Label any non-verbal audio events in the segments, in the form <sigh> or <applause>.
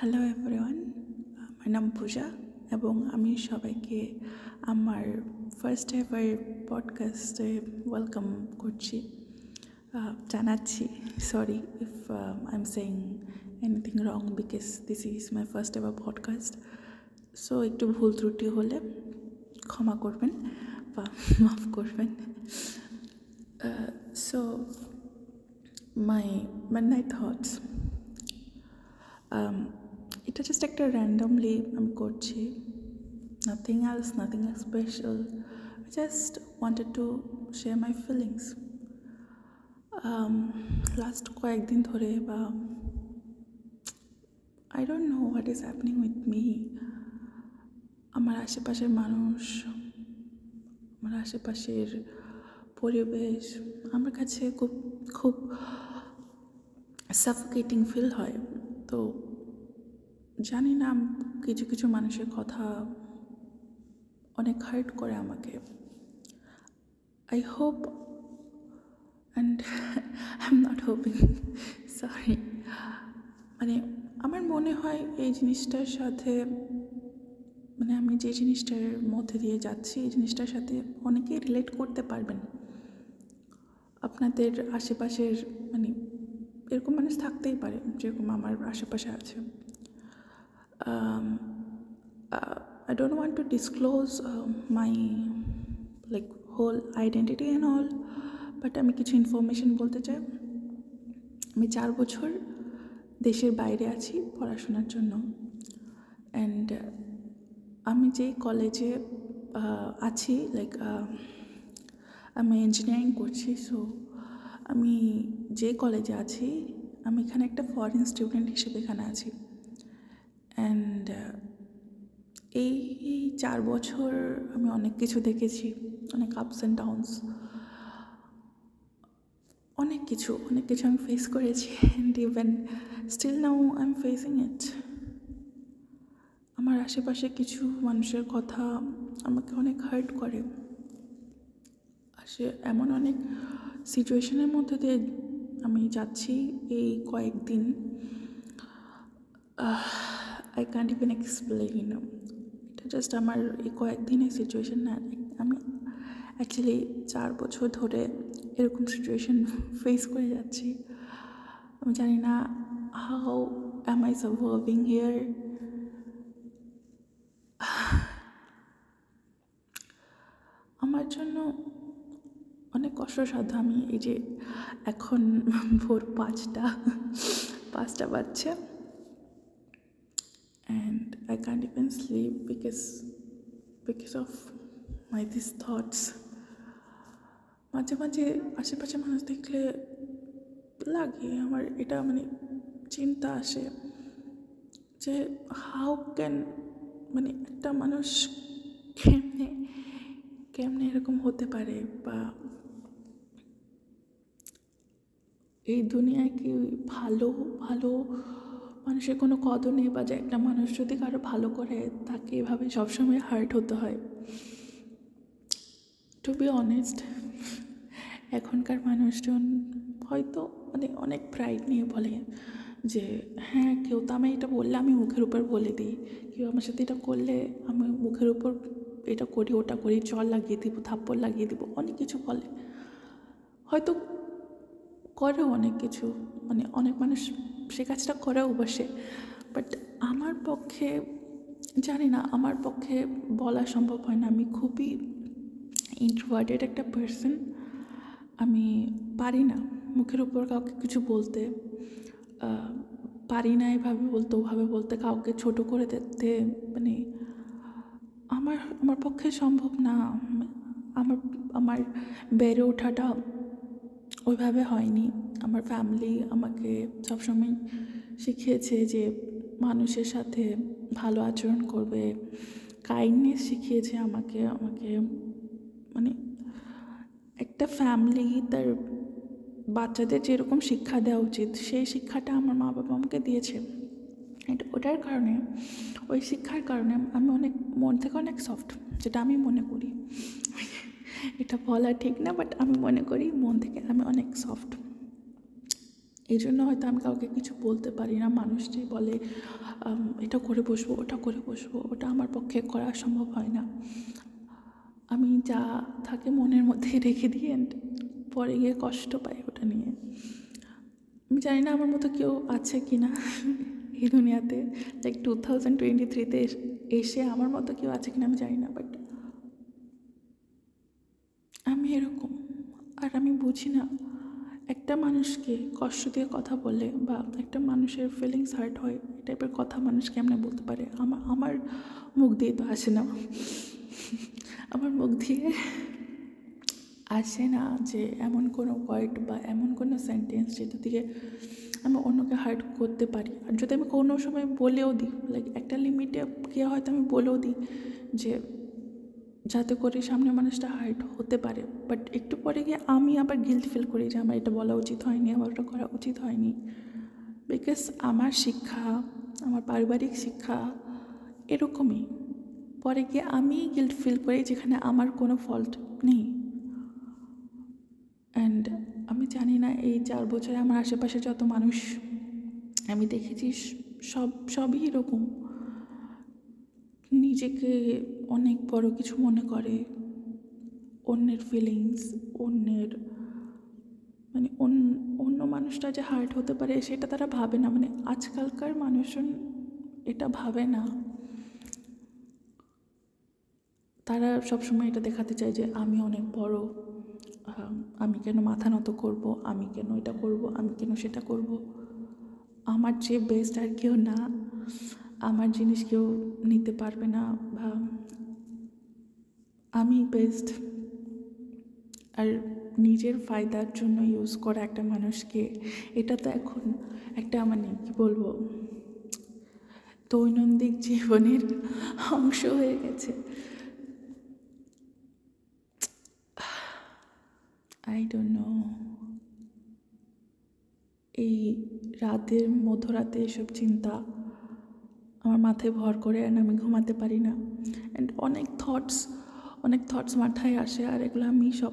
Hello everyone আমার নাম পূজা এবং আমি সবাইকে আমার ফার্স্ট এভার পডকাস্টে ওয়েলকাম করছি। জানাচ্ছি sorry if I am saying anything wrong because this is my first ever podcast so একটু ভুল ত্রুটি হলে ক্ষমা করবেন বা মাফ করবেন। So my midnight thoughts um, এটা জাস্ট একটা র্যান্ডমলি আমি করছি। Nothing else nothing special just wanted to share my feelings last কয়েকদিন ধরে বা I don't know what is happening with me আমার আশেপাশের মানুষ, আমার আশেপাশের পরিবেশ, আমার কাছে খুব খুব সাফোকেটিং ফিল হয়। তো জানি না, কিছু কিছু মানুষের কথা অনেক হার্ট করে আমাকে। I hope and I am not hoping sorry মানে আমার মনে হয় এই জিনিসটার সাথে মানে আমি যে জিনিসটার মধ্যে দিয়ে যাচ্ছি, এই জিনিসটার সাথে অনেকেই রিলেট করতে পারবেন। আপনাদের আশেপাশের মানে এরকম মানুষ থাকতেই পারে, যেরকম আমার আশেপাশে আছে। I don't want to disclose my like whole identity and all but আমি কিছু ইনফরমেশন বলতে চাই। আমি চার বছর দেশের বাইরে আছি পড়াশোনার জন্য। অ্যান্ড আমি যেই কলেজে আছি লাইক আমি ইঞ্জিনিয়ারিং করছি সো আমি যে কলেজে আছি, আমি এখানে একটা ফরেন স্টুডেন্ট হিসেবে এখানে আছি অ্যান্ড এই চার বছর আমি অনেক কিছু দেখেছি, অনেক আপস অ্যান্ড ডাউনস অনেক কিছু অনেক কিছু আমি ফেস করেছি and even still now I am facing it আমার আশেপাশে কিছু মানুষের কথা আমাকে অনেক হার্ট করে। আসে এমন অনেক সিচুয়েশনের মধ্যে দিয়ে আমি যাচ্ছি এই কয়েকদিন। I can't even explain just আমার এই কয়েকদিনের সিচুয়েশন না, আমি অ্যাকচুয়ালি চার বছর ধরে এরকম সিচুয়েশন ফেস করে যাচ্ছি। আমি জানি না how am I surviving here আমার জন্য অনেক কষ্টসাধ্য আমি এই যে এখন ভোর পাঁচটা পাঁচটা বাজছে। I can't even sleep because because of my this thoughts মাঝে মাঝে আশেপাশে মানুষ দেখলে লাগে, আমার এটা মানে চিন্তা আসে যে হাউ ক্যান মানে একটা মানুষ কেমনে কেমনে এরকম হতে পারে বা এই দুনিয়ায় কি ভালো ভালো মানুষের কোনো কদর নেই বা যে একটা মানুষ যদি কারও ভালো করে, তাকে এভাবে সবসময় হার্ট হতে হয়। টু বি অনেস্ট এখনকার মানুষজন হয়তো মানে অনেক প্রাইড নিয়ে বলে যে হ্যাঁ কেউ তো আমি এটা বললে আমি মুখের উপর বলে দিই। কেউ আমার সাথে এটা করলে আমি মুখের উপর এটা করি, ওটা করি চল লাগিয়ে দিব, থাপ্পড় লাগিয়ে দিব। অনেক কিছু বলে। হয়তো করেও অনেক কিছু। মানে অনেক মানুষ সে কাজটা করেও বসে। বাট আমার পক্ষে, জানি না, আমার পক্ষে বলা সম্ভব হয় না। আমি খুবই ইন্ট্রোভার্টেড একটা পার্সন আমি পারি না মুখের উপর কাউকে কিছু বলতে। পারি না এভাবে বলতে, ওভাবে বলতে, কাউকে ছোট করে দেখতে মানে আমার আমার পক্ষে সম্ভব না। আমার আমার বেড়ে ওঠাটা ওইভাবে হয়নি। আমার ফ্যামিলি আমাকে সবসময় শিখিয়েছে যে মানুষের সাথে ভালো আচরণ করবে। কাইন্ডনেস শিখিয়েছে আমাকে আমাকে মানে একটা ফ্যামিলি তার বাচ্চাদের যেরকম শিক্ষা দেওয়া উচিত, সেই শিক্ষাটা আমার মা বাবা আমাকে দিয়েছে। এটা ওটার কারণে, ওই শিক্ষার কারণে আমি অনেক, মন থেকে অনেক সফট যেটা আমি মনে করি। এটা বলা ঠিক না বাট আমি মনে করি মন থেকে আমি অনেক সফট এই জন্য হয়তো আমি কাউকে কিছু বলতে পারি না। মানুষ যে বলে এটা করে বসবো, ওটা করে বসবো, ওটা আমার পক্ষে করা সম্ভব হয় না। আমি যা থাকে মনের মধ্যে রেখে দিই and পরে গিয়ে কষ্ট পাই ওটা নিয়ে। আমি জানি না আমার মতো কেউ আছে কি না এই দুনিয়াতে। লাইক টু থাউজেন্ড টোয়েন্টি থ্রিতে এসে আমার মতো কেউ আছে কিনা আমি জানি না বাট আমি এরকম, আর আমি বুঝি না। একটা মানুষকে কষ্ট দিয়ে কথা বলে বা একটা মানুষের ফিলিংস হার্ট হয়, এই টাইপের কথা মানুষ কেমনে বলতে পারে? আমার আমার মুখ দিয়ে তো আসে না। আমার মুখ দিয়ে আসে না যে এমন কোনো ওয়ার্ড বা এমন কোনো সেন্টেন্স যেটা থেকে আমি অন্যকে হার্ট করতে পারি। আর যদি আমি কোনো সময় বলেও দিই লাইক একটা লিমিটে গিয়ে হয়তো আমি বলেও দিই যে যাতে করে সামনে মানুষটা হার্ট হতে পারে। বাট একটু পরে গিয়ে আমি আবার গিল্ট ফিল করি যে আমার এটা বলা উচিত হয়নি, আমার ওটা করা উচিত হয়নি। বিকজ আমার শিক্ষা, আমার পারিবারিক শিক্ষা এরকমই। পরে গিয়ে আমি গিল্ট ফিল করি যেখানে আমার কোনো ফল্ট নেই। অ্যান্ড আমি জানি না, এই চার বছরে আমার আশেপাশে যত মানুষ আমি দেখেছি, সব, সবই এরকম। নিজেকে অনেক বড় কিছু মনে করে। অন্যের ফিলিংস অন্যের মানে অন্য মানুষটা যে হার্ট হতে পারে সেটা তারা ভাবে না। মানে আজকালকার মানুষজন এটা ভাবে না। তারা সবসময় এটা দেখাতে চায় যে, আমি অনেক বড়। আমি কেন মাথা নত করব? আমি কেন এটা করব? আমি কেন সেটা করব? আমার যে বেস্ট আর কেউ না। আমার জিনিস কেউ নিতে পারবে না বা আমি বেস্ট আর নিজের ফায়দার জন্য ইউজ করা একটা মানুষকে, এটা তো এখন একটা মানে কি বলব, দৈনন্দিন জীবনের অংশ হয়ে গেছে। আই ডোন্ট নো এই রাতের, মধ্যরাতে এসব চিন্তা আমার মাথায় ভর করে অ্যান্ড আমি ঘুমাতে পারি না। অ্যান্ড অনেক থটস অনেক থটস মাথায় আসে আর এগুলো আমি সব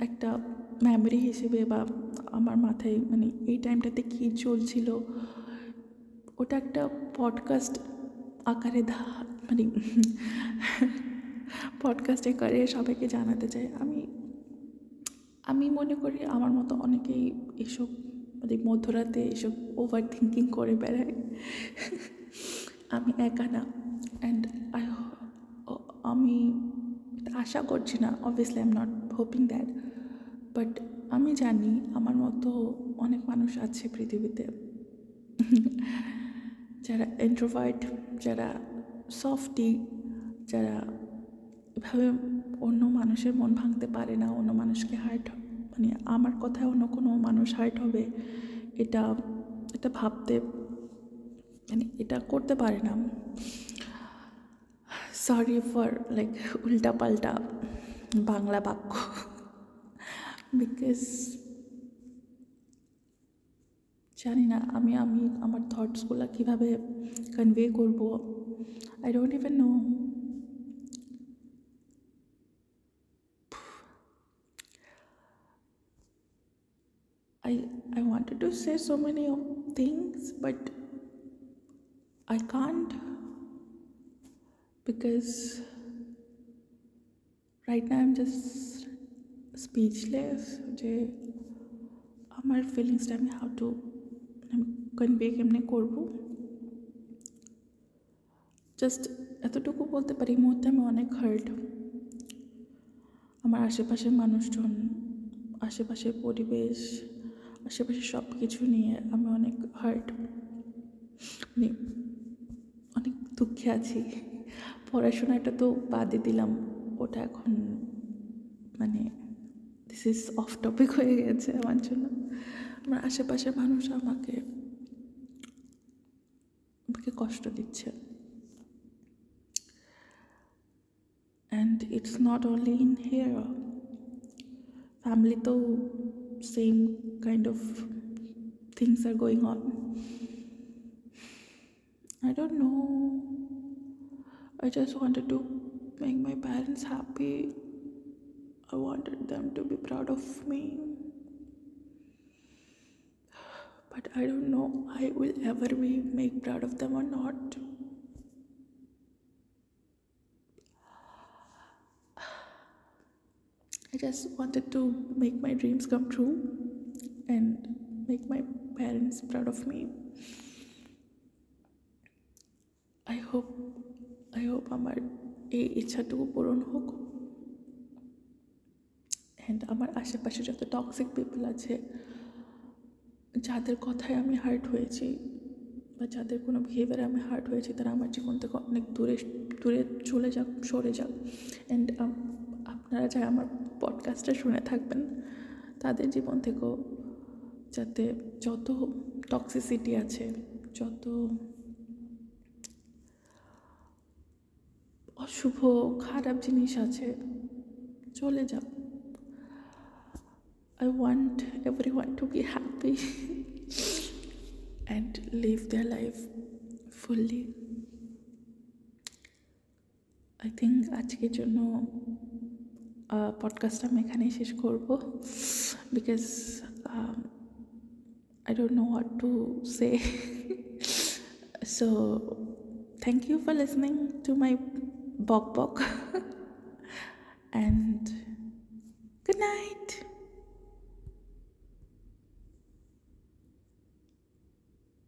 একটা মেমরি হিসেবে বা আমার মাথায় মানে এই টাইমটাতে কী চলছিল, ওটা একটা পডকাস্ট আকারে ধা মানে <laughs> পডকাস্ট আকারে সবাইকে জানাতে চাই। আমি আমি মনে করি আমার মতো অনেকেই এসব মানে মধ্যরাতে এসব ওভার থিঙ্কিং করে বেড়ায়। <laughs> আমি একা না। অ্যান্ড আই আমি আশা করছি না obviously I am not hoping that but আমি জানি আমার মতো অনেক মানুষ আছে পৃথিবীতে। যারা ইন্ট্রোভার্ট যারা সফটি যারা এভাবে অন্য মানুষের মন ভাঙতে পারে না, অন্য মানুষকে হার্ট মানে আমার কথায় অন্য কোনো মানুষ হার্ট হবে, এটা এটা ভাবতে মানে এটা করতে পারে না। সরি ফর লাইক উল্টা পাল্টা বাংলা বাক্য। বিকজ জানি না আমি আমি আমার থটসগুলো কীভাবে কনভে করব I don't even know I I wanted to say so many of things, but I can't because right now I'm just speechless. যে আমার ফিলিংসটা আমি হাউ টু আমি কনভে কেমনে করব? জাস্ট এতটুকু বলতে পারি মুহূর্তে আমি অনেক হার্ট আমার আশেপাশের মানুষজন, আশেপাশের পরিবেশ আশেপাশে সব কিছু নিয়ে আমি অনেক হার্ট মানে অনেক দুঃখে আছি। পড়াশোনাটা তো বাদে দিলাম। ওটা এখন মানে দিস ইজ অফ টপিক হয়ে গেছে আমার জন্য। আমার আশেপাশের মানুষ আমাকে আমাকে কষ্ট দিচ্ছে। And it's not only in here ফ্যামিলিতেও same kind of things are going on I don't know. I just wanted to make my parents happy. I wanted them to be proud of me. but I don't know I will ever be made proud of them or not. I just wanted to make my dreams come true and make my parents proud of me. I hope I hope আমার এই ইচ্ছাটুকু পূরণ হোক। And আমার আশেপাশে যত toxic people আছে, যাদের কথায় আমি হার্ট হয়েছি বা যাদের কোনো বিহেভিয়ারে আমি হার্ট হয়েছি, তারা আমার জীবন থেকে অনেক দূরে দূরে চলে যাক, সরে যাক। অ্যান্ড আপনারা যারা আমার পডকাস্টটা শুনে থাকবেন, তাদের জীবন থেকেও যাতে যত টক্সিসিটি আছে, যত অশুভ, খারাপ জিনিস আছে। চলে যাক want want everyone to be happy and live their life fully I think আজকের জন্য পডকাস্টটা আমি এখানেই শেষ করব। Because I don't know what to say so thank you for listening to my Bok Bok. <laughs> and good night.